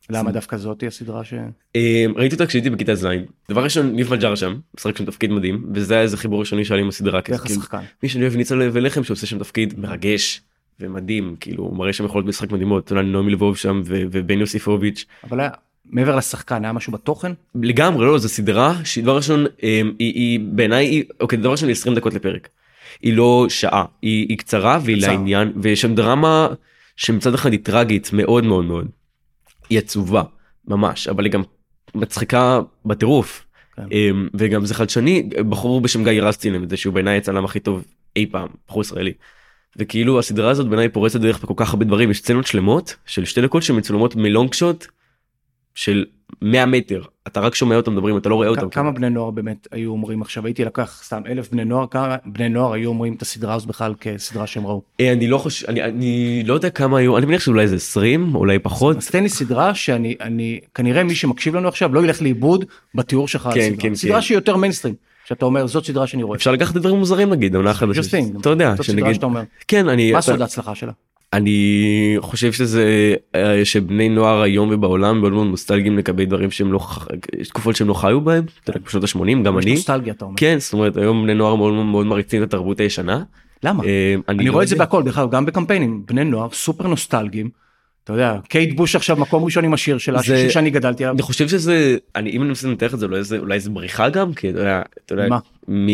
S1: למה דווקא זאתי הסדרה ש...
S2: אמ, ראיתי אותה כשהייתי בכיתה ז' דבר ראשון ניב מג'אר שם משחק שם תפקיד מדהים וזה היה איזה חיבור ראשוני שהיה לי עם הסדרה.
S1: איך השחקן?
S2: מי שאני אוהב ניצה ולחם שעושה שם תפקיד מרגש ומדהים כאילו הוא מראה שם יכולות משחק מדהימות נעמי לבוב שם ובן יוסיפוביץ'.
S1: אבל היה מעבר לשחקן היה משהו בתוכן?
S2: לגמרי לא זה סדרה שדבר ראשון אמ, היא בעיניי היא אוקיי דבר ראשון 20 דקות לפרק. היא לא שעה היא קצרה והיא לעניין ויש שם דרמה שמצד אחד היא טרגית מאוד מאוד מאוד. היא עצובה ממש אבל היא גם מצחיקה בטירוף כן. אמ, וגם זה חדשני בחור בשם גיא רסטין זה שהוא בעיניי הצלם הכי טוב אי פעם בחור ישראלי. וכאילו הסדרה הזאת בעיניי פורצת דרך בכל כך הרבה דברים יש סצנות שלמות של שתי דקות שמצולמות מלונג שוט של 100 מטר אתה רק שומע אותם מדברים אתה לא רואה אותם.
S1: כמה בני נוער באמת היו אומרים עכשיו הייתי לקח סתם אלף בני נוער כמה בני נוער היו אומרים את הסדרה הזאת בכלל כסדרה שהם ראו.
S2: אה, אני לא חושב אני, אני לא יודע כמה היו אני מניח שאולי איזה 20 אולי פחות.
S1: אז תן לי סדרה שאני אני כנראה מי שמקשיב לנו עכשיו לא ילך לאיבוד בתיאור שלך
S2: כן, כן, כן.
S1: סדרה שהיא יותר מיינסטרים. שאתה אומר זאת סדרה שאני רואה.
S2: אפשר לקחת דברים מוזרים נגיד עונה חדשה. אתה יודע. כן אני.
S1: מה סוד ההצלחה שלה?
S2: אני חושב שזה אה, שבני נוער היום ובעולם מאוד מאוד נוסטלגיים לקבל דברים שהם לא יש תקופות שהם לא חיו בהם בשנות ה-80 גם אני.
S1: נוסטלגיה אתה אומר.
S2: כן זאת אומרת היום בני נוער מאוד מאוד מריצים את התרבות הישנה.
S1: למה? אה, אני רואה את זה בהכל. בכלל גם בקמפיינים בני נוער סופר נוסטלגיים אתה יודע קייט בוש עכשיו מקום ראשון עם השיר שלה זה שאני גדלתי עליו.
S2: אני חושב שזה אני אם אני מנסה לנתח את זה אולי זה אולי זה בריחה גם כי אתה יודע, אתה יודע מ,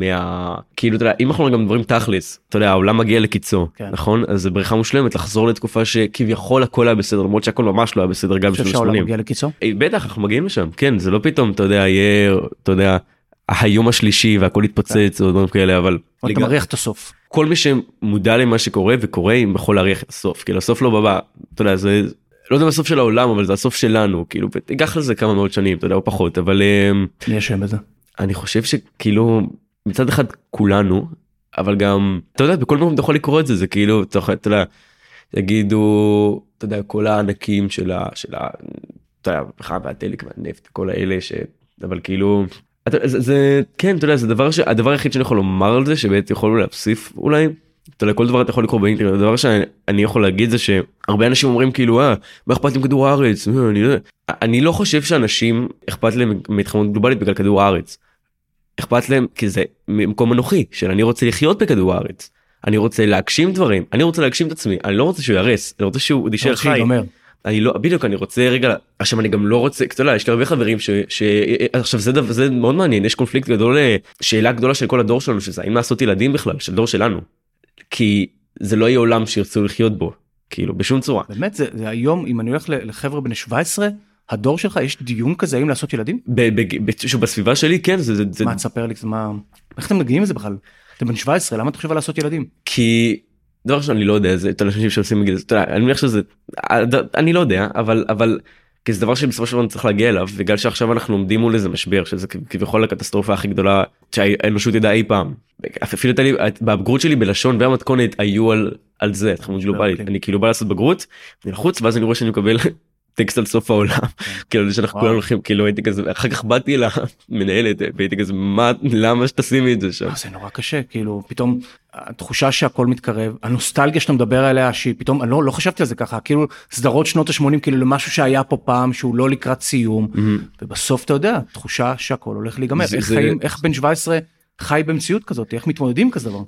S2: מה כאילו אתה יודע אם אנחנו גם דברים תכלס אתה יודע העולם מגיע לקיצו כן. נכון אז זה בריחה מושלמת לחזור לתקופה שכביכול הכל היה בסדר למרות שהכל ממש לא היה בסדר גם בשנות
S1: ה-80.
S2: אה, בטח אנחנו מגיעים לשם כן זה לא פתאום אתה יודע יהיה אתה יודע היום השלישי והכל יתפוצץ או דברים כאלה אבל
S1: אתה מריח את הסוף.
S2: כל מי שמודע למה שקורה וקורה יכול להריח את הסוף. כאילו הסוף לא בא אתה יודע זה לא יודע הסוף של העולם אבל זה הסוף שלנו. כאילו ייקח לזה כמה מאות שנים אתה יודע או פחות אבל
S1: אמ, מי אשם בזה?
S2: אני חושב שכאילו מצד אחד כולנו אבל גם אתה יודע בכל מקום אתה יכול לקרוא את זה זה כאילו אתה יודע יגידו אתה יודע כל הענקים של ה... של ה... אתה יודע, הפחם והדלק והנפט כל האלה ש... אבל כאילו זה, כן אתה יודע זה דבר שהדבר היחיד שאני יכול לומר על זה שבאמת יכולנו להוסיף אולי. אתה יודע כל דבר אתה יכול לקרוא באינטרנט הדבר שאני יכול להגיד זה שהרבה אנשים אומרים כאילו אה מה אכפת לי מכדור הארץ אה, אני לא, אני לא חושב שאנשים אכפת להם מהתחממות גלובלית בגלל כדור הארץ. אכפת להם כי זה מקום אנוכי של אני רוצה לחיות בכדור הארץ. אני רוצה להגשים דברים אני רוצה להגשים את עצמי אני לא רוצה שהוא יהרס אני רוצה שהוא יישאר חי. אני לא בדיוק אני רוצה רגע עכשיו אני גם לא רוצה אתה יודע יש לי הרבה חברים שעכשיו זה זה מאוד מעניין יש קונפליקט גדול שאלה גדולה של כל הדור שלנו שזה האם לעשות ילדים בכלל של דור שלנו. כי זה לא יהיה עולם שירצו לחיות בו כאילו בשום צורה.
S1: באמת זה, זה היום אם אני הולך לחבר'ה בני 17 הדור שלך יש דיון כזה האם לעשות ילדים?
S2: ב- ב- ב- שוב, בסביבה שלי כן זה, זה, זה
S1: מה תספר לי מה איך אתם מגיעים לזה בכלל? אתם בן 17 למה אתה חושב על לעשות ילדים?
S2: כי דבר ראשון אני לא יודע זה את אנשים שעושים בגיל זה אני מניח שזה אני לא יודע אבל אבל כי זה דבר שבסופו של דבר צריך להגיע אליו בגלל שעכשיו אנחנו עומדים מול איזה משבר שזה כביכול הקטסטרופה הכי גדולה שהאנושות ידעה אי פעם. אפילו הייתה לי בבגרות שלי בלשון והמתכונת היו על על זה גלובלית אני כאילו בא לעשות בגרות אני לחוץ ואז אני רואה שאני מקבל טקסט על סוף העולם. כאילו שאנחנו כולנו הולכים כאילו הייתי כזה אחר כך באתי למנהלת והייתי כזה מה למה שתשימי את זה שם.
S1: זה נורא קשה כאילו פתאום התחושה שהכל מתקרב הנוסטלגיה שאתה מדבר עליה שהיא פתאום אני לא, לא חשבתי על זה ככה כאילו סדרות שנות ה-80 כאילו למשהו שהיה פה פעם שהוא לא לקראת סיום ובסוף אתה יודע תחושה שהכל הולך להיגמר. איך חיים איך בן 17 חי במציאות כזאת איך מתמודדים כזה דבר?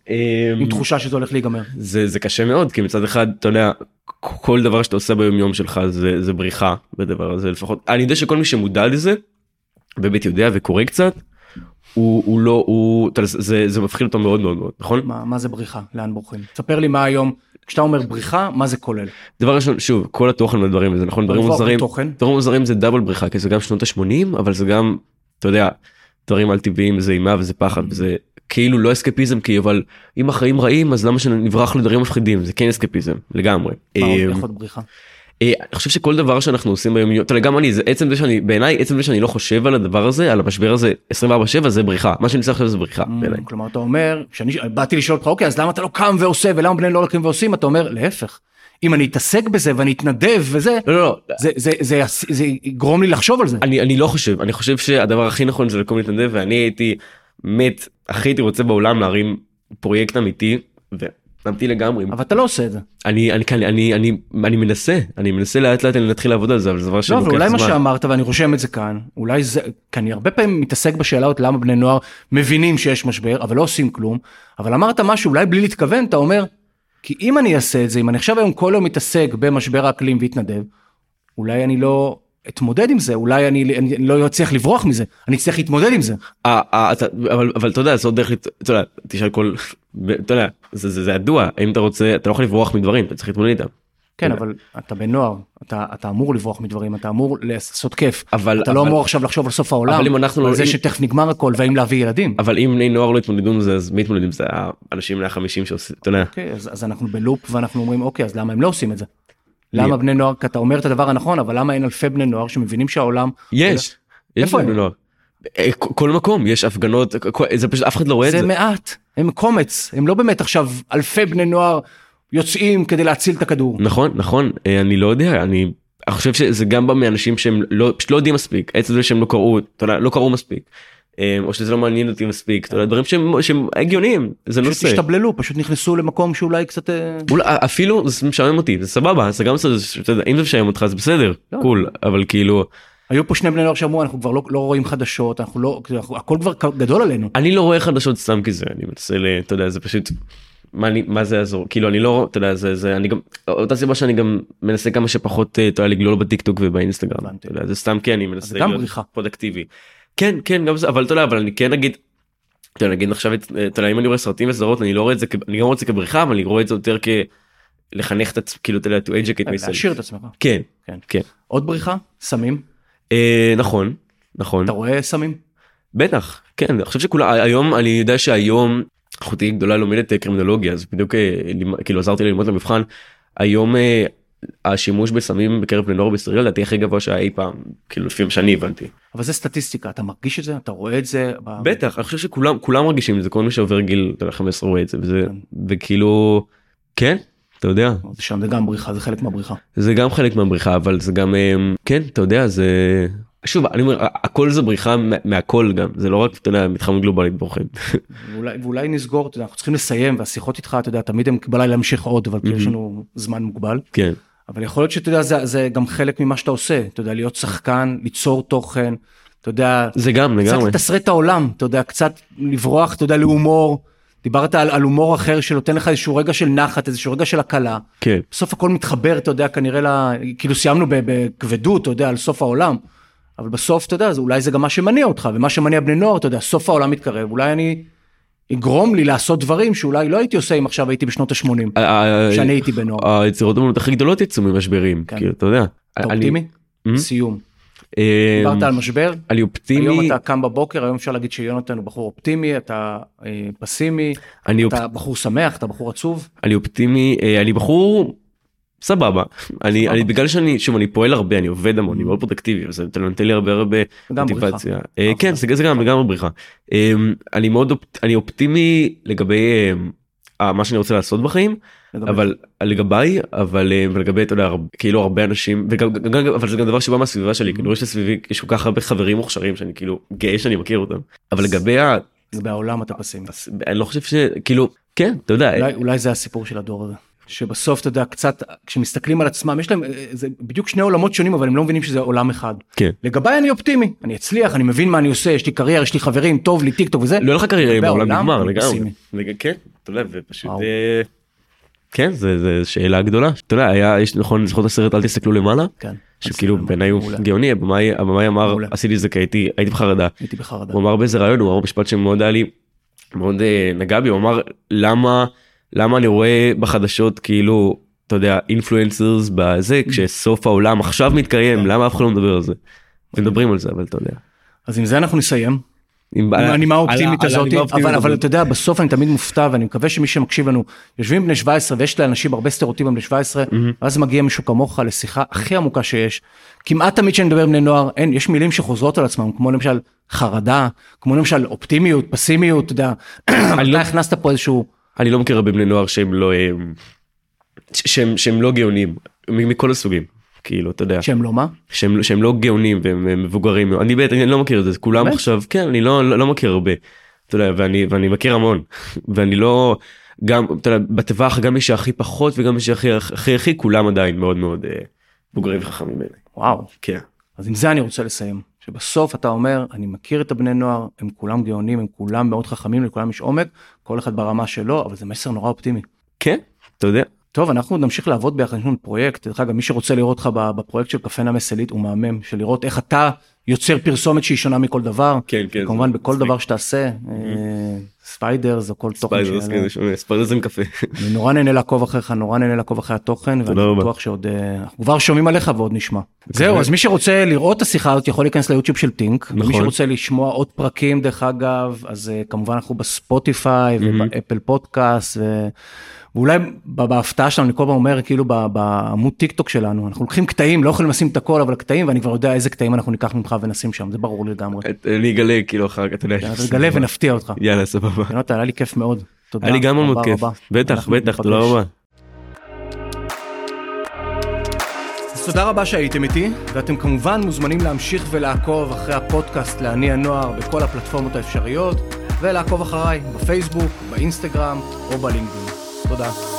S1: עם תחושה שזה הולך להיגמר.
S2: זה זה קשה מאוד כי מצד אחד אתה יודע כל דבר שאתה עושה ביום יום שלך זה זה בריחה בדבר הזה לפחות. אני יודע שכל מי שמודע לזה באמת יודע וקורא קצת הוא, הוא לא הוא זה זה מפחיד אותו מאוד מאוד מאוד נכון?
S1: מה, מה זה בריחה? לאן בורחים? ספר לי מה היום כשאתה אומר בריחה מה זה כולל.
S2: דבר ראשון שוב כל התוכן והדברים זה נכון? דברים מוזרים דברים מוזרים זה דאבל בריחה כי זה גם שנות ה-80 אבל זה גם אתה יודע דברים על טבעיים זה אימה וזה פחד וזה כאילו לא אסקפיזם כי אבל אם החיים רעים אז למה שנברח לדברים מפחידים זה כן אסקפיזם לגמרי.
S1: מה עוד אמ, בריחה?
S2: אה, אני חושב שכל דבר שאנחנו עושים ביום יום, גם אני זה עצם זה שאני בעיניי עצם זה שאני לא חושב על הדבר הזה על המשבר הזה 24/7 זה בריחה מה שאני צריך עכשיו זה בריחה.
S1: Mm, כלומר אתה אומר שאני באתי לשאול אותך אוקיי אז למה אתה לא קם ועושה ולמה בני לא הולכים ועושים אתה אומר להפך. אם אני אתעסק בזה ואני אתנדב וזה
S2: לא לא
S1: זה זה זה זה יגרום לי לחשוב על זה.
S2: אני אני לא חושב. אני חושב שהדבר הכי נכון זה לקום להתנדב ואני הייתי מת הכי הייתי רוצה בעולם להרים פרויקט אמיתי. אמיתי לגמרי.
S1: אבל אתה לא עושה את זה.
S2: אני אני אני אני אני אני מנסה. אני מנסה לאט לאט להתחיל לעבוד על זה אבל זה דבר
S1: שלוקח זמן. אולי מה שאמרת ואני רושם את זה כאן אולי זה כי אני הרבה פעמים מתעסק בשאלות למה בני נוער מבינים שיש משבר אבל לא עושים כלום אבל אמרת משהו אולי בלי להתכוון אתה אומר כי אם אני אעשה את זה אם אני עכשיו היום כל יום מתעסק במשבר האקלים והתנדב אולי אני לא אתמודד עם זה אולי אני, אני לא אצליח לברוח מזה אני אצטרך להתמודד עם זה.
S2: 아, 아, אתה, אבל אבל אתה יודע עוד דרך אתה יודע תשאל כל אתה יודע זה זה, זה ידוע אם אתה רוצה אתה לא יכול לברוח מדברים אתה צריך להתמודד איתם.
S1: כן אבל אתה בן נוער אתה אתה אמור לברוח מדברים אתה אמור לעשות כיף אבל אתה לא אמור עכשיו לחשוב על סוף העולם
S2: אבל אם אנחנו
S1: על זה שתכף נגמר הכל והאם להביא ילדים
S2: אבל אם בני נוער לא יתמודדו עם זה אז מי יתמודד עם זה האנשים בני החמישים שעושים אתה יודע.
S1: אוקיי, אז אנחנו בלופ ואנחנו אומרים אוקיי אז למה הם לא עושים את זה. למה בני נוער כי אתה אומר את הדבר הנכון אבל למה אין אלפי בני נוער שמבינים שהעולם
S2: יש איפה בני נוער. אה, כל מקום יש הפגנות זה פשוט אף אחד לא רואה את זה.
S1: זה מעט הם קומץ הם לא באמת עכשיו אלפי בני נוער יוצאים כדי להציל את הכדור.
S2: נכון נכון אה, אני לא יודע אני חושב שזה גם בא מאנשים שהם לא פשוט לא יודעים מספיק עצם זה שהם לא קראו אתה יודע, לא קראו מספיק. אה, או שזה לא מעניין אותי מספיק אתה יודע, דברים שהם, שהם הגיוניים זה נושא.
S1: פשוט השתבללו פשוט נכנסו למקום שאולי קצת
S2: אולי, אפילו זה משעמם אותי זה סבבה זה גם בסדר אם זה משעמם אותך זה בסדר לא. cool אבל כאילו.
S1: היו פה שני בני נוער שאמרו אנחנו כבר לא, לא רואים חדשות אנחנו לא אנחנו, הכל כבר גדול עלינו.
S2: אני לא רואה חדשות סתם כי זה אני מנסה אתה יודע זה פשוט מה אני מה זה יעזור כאילו אני לא אתה יודע זה זה אני גם אותה סיבה שאני גם מנסה כמה שפחות אתה יודע לגלול בטיק טוק ובאינסטגרם אתה יודע, זה סתם כי אני מנסה להיות פרודקטיבי. כן כן גם זה אבל אתה יודע אבל אני כן אגיד. אתה יודע, נגיד עכשיו אתה יודע אם אני רואה סרטים וסדרות אני לא רואה את זה אני גם רואה את זה כבריחה אבל אני רואה את זה יותר כלחנך את עצמי כאילו אתה יודע to educate myself.
S1: להשאיר את עצמך.
S2: כן כן
S1: כן. עוד בריחה סמים.
S2: אה, נכון נכון.
S1: אתה רואה סמים?
S2: בטח כן אני חושב שכולם היום אני יודע שהיום אחותי גדולה לומדת קרימינולוגיה אז בדיוק אה, כאילו עזרתי ללמוד למבחן. היום אה, השימוש בסמים בקרב בני נוער בישראל לדעתי הכי גבוה שהיה אי פעם כאילו לפי מה שאני הבנתי.
S1: אבל זה סטטיסטיקה אתה מרגיש את זה? אתה רואה את זה?
S2: בטח אני חושב שכולם כולם מרגישים את זה כל מי שעובר גיל 15 רואה את זה וזה כן. וכאילו כן אתה יודע.
S1: שם זה גם בריחה זה חלק מהבריחה.
S2: זה גם חלק מהבריחה אבל זה גם אה, כן אתה יודע זה שוב אני אומר הכל זה בריחה מהכל גם זה לא רק אתה יודע מתחם גלובלית בורחים.
S1: ואולי, ואולי נסגור אנחנו צריכים לסיים והשיחות איתך אתה יודע תמיד הם בלילה להמשיך עוד אבל יש לנו זמן מוגבל.
S2: כן.
S1: אבל יכול להיות שאתה יודע זה, זה גם חלק ממה שאתה עושה אתה יודע להיות שחקן ליצור תוכן אתה יודע
S2: זה גם לגמרי
S1: קצת לתסרט את העולם אתה יודע קצת לברוח אתה יודע להומור. דיברת על, על הומור אחר שנותן לך איזשהו רגע של נחת איזשהו רגע של הקלה.
S2: כן.
S1: בסוף הכל מתחבר אתה יודע כנראה ל... כאילו סיימנו בכבדות אתה יודע על סוף העולם. אבל בסוף אתה יודע אולי זה גם מה שמניע אותך ומה שמניע בני נוער אתה יודע סוף העולם מתקרב אולי אני יגרום לי לעשות דברים שאולי לא הייתי עושה אם עכשיו הייתי בשנות ה-80 שאני הייתי בן נוער.
S2: היצירות אמנות הכי גדולות יצאו ממשברים
S1: כן.
S2: כאילו אתה יודע.
S1: אתה אופטימי? סיום. דיברת על משבר,
S2: אני אופטימי,
S1: היום אתה קם בבוקר, היום אפשר להגיד שיונתן הוא בחור אופטימי, אתה אה, פסימי, אתה בחור שמח, אתה בחור עצוב.
S2: אני אופטימי, אה, אני בחור סבבה, אני. אני בגלל שאני, שוב, אני פועל הרבה, אני עובד המון, אני מאוד פרודקטיבי, אז אתה נותן לי הרבה הרבה. מוטיבציה. אה,
S1: אחלה.
S2: כן, זה גם לגמרי בריחה. אה, אני מאוד, אני אופטימי לגבי אה, מה שאני רוצה לעשות בחיים,
S1: לגבי-
S2: אבל לגביי, אבל אה, ולגבי, אתה יודע, כאילו הרבה אנשים, וגם, גם, גם- אבל זה גם דבר שבא מהסביבה שלי, כאילו יש לסביבי, יש כל כך הרבה חברים מוכשרים שאני כאילו גאה שאני מכיר אותם, אבל לגבי.
S1: לגבי העולם אתה פסימי.
S2: אני לא חושב ש... כאילו, כן, אתה יודע,
S1: אולי, אולי זה הסיפור של הדור הזה. שבסוף אתה יודע קצת כשמסתכלים על עצמם יש להם אה, זה בדיוק שני עולמות שונים אבל הם לא מבינים שזה עולם אחד.
S2: כן.
S1: לגביי אני אופטימי אני אצליח אני מבין מה אני עושה יש לי קריירה יש לי חברים טוב לי טיק טוק וזה.
S2: לא לך קריירה בעולם
S1: העולם,
S2: נגמר לגמרי. כן, אתה יודע, ופשוט... אה, כן, זה זה שאלה גדולה. אתה יודע, היה, יש נכון, זוכר את הסרט אל תסתכלו למעלה?
S1: כן.
S2: שכאילו בעיניי הוא. גאוני, הבמאי הבמאי אמר. עשיתי את זה כי הייתי הייתי בחרדה.
S1: הייתי בחרדה.
S2: הוא אמר באיזה רעיון, הוא אמר משפט שמאוד היה לי, מאוד אה, נגע בי, הוא אמר למה, למה אני רואה בחדשות כאילו, אתה יודע, אינפלואנסרס בזה, כשסוף העולם עכשיו מתקיים, למה אף אחד לא מדבר על זה? ומדברים על זה, אבל אתה יודע.
S1: אז עם זה אנחנו נסיים.
S2: עם
S1: הנימה האופטימית הזאת אבל. אתה יודע בסוף אני תמיד מופתע ואני מקווה שמי שמקשיב לנו יושבים בני 17 ויש לאנשים הרבה סטריאוטיפים בני 17 ואז מגיע מישהו כמוך לשיחה הכי עמוקה שיש כמעט תמיד כשאני מדבר עם בני נוער אין יש מילים שחוזרות על עצמם כמו למשל חרדה כמו למשל אופטימיות פסימיות אתה יודע אתה
S2: לא-
S1: הכנסת פה איזשהו
S2: אני לא מכיר הרבה בני נוער שהם לא הם, שהם שהם לא גאונים מכל הסוגים כאילו אתה יודע.
S1: שהם לא מה?
S2: שהם שהם לא גאונים והם הם מבוגרים. אני באמת אני לא מכיר את זה כולם
S1: באמת?
S2: עכשיו כן אני לא לא, לא מכיר הרבה. אתה יודע ואני ואני מכיר המון. ואני לא גם אתה יודע בטווח גם מי שהכי פחות וגם מי שהכי הכי הכי כולם עדיין מאוד מאוד אה, מבוגרים וחכמים
S1: וואו.
S2: כן.
S1: אז עם זה אני רוצה לסיים שבסוף אתה אומר אני מכיר את הבני נוער הם כולם גאונים הם כולם מאוד חכמים לכולם יש עומק כל אחד ברמה שלו אבל זה מסר נורא אופטימי.
S2: כן אתה יודע
S1: טוב אנחנו נמשיך לעבוד ביחד יש לנו פרויקט דרך אגב מי שרוצה לראות אותך בפרויקט של קפה נמס עילית הוא מהמם של לראות איך אתה יוצר פרסומת שהיא שונה מכל דבר
S2: כן כן
S1: כמובן
S2: זה
S1: בכל
S2: מצחיק.
S1: דבר שתעשה אה, ספיידרס או כל תוכן
S2: ספיידרס
S1: שיעלה.
S2: כן, ספיידרס עם קפה
S1: אני נורא נהנה לעקוב אחריך נורא נהנה לעקוב אחרי התוכן ואני. בטוח שעוד אה, אנחנו כבר שומעים עליך ועוד נשמע. זהו אז מי שרוצה לראות את השיחה הזאת יכול להיכנס ליוטיוב של טינק
S2: נכון.
S1: שרוצה לשמוע עוד פרקים דרך אגב אז אה, כמובן אנחנו בספוטיפיי ובאפל פודקאסט ואולי בהפתעה שלנו אני כל פעם אומר כאילו בעמוד טיק טוק שלנו אנחנו לוקחים קטעים לא יכולים לשים את הכל אבל קטעים ואני כבר יודע איזה קטעים אנחנו ניקח ממך ונשים שם זה ברור לגמרי.
S2: אני אגלה כאילו אחר כך אתה יודע.
S1: נגלה ונפתיע אותך.
S2: יאללה סבבה.
S1: יונתן היה לי כיף מאוד. תודה.
S2: היה לי גם מאוד כיף.
S1: רבה.
S2: בטח בטח תודה. רבה.
S1: אז תודה רבה שהייתם איתי, ואתם כמובן מוזמנים להמשיך ולעקוב אחרי הפודקאסט לעני הנוער בכל הפלטפורמות האפשריות, ולעקוב אחריי בפייסבוק, באינסטגרם או בלינקדאין. תודה.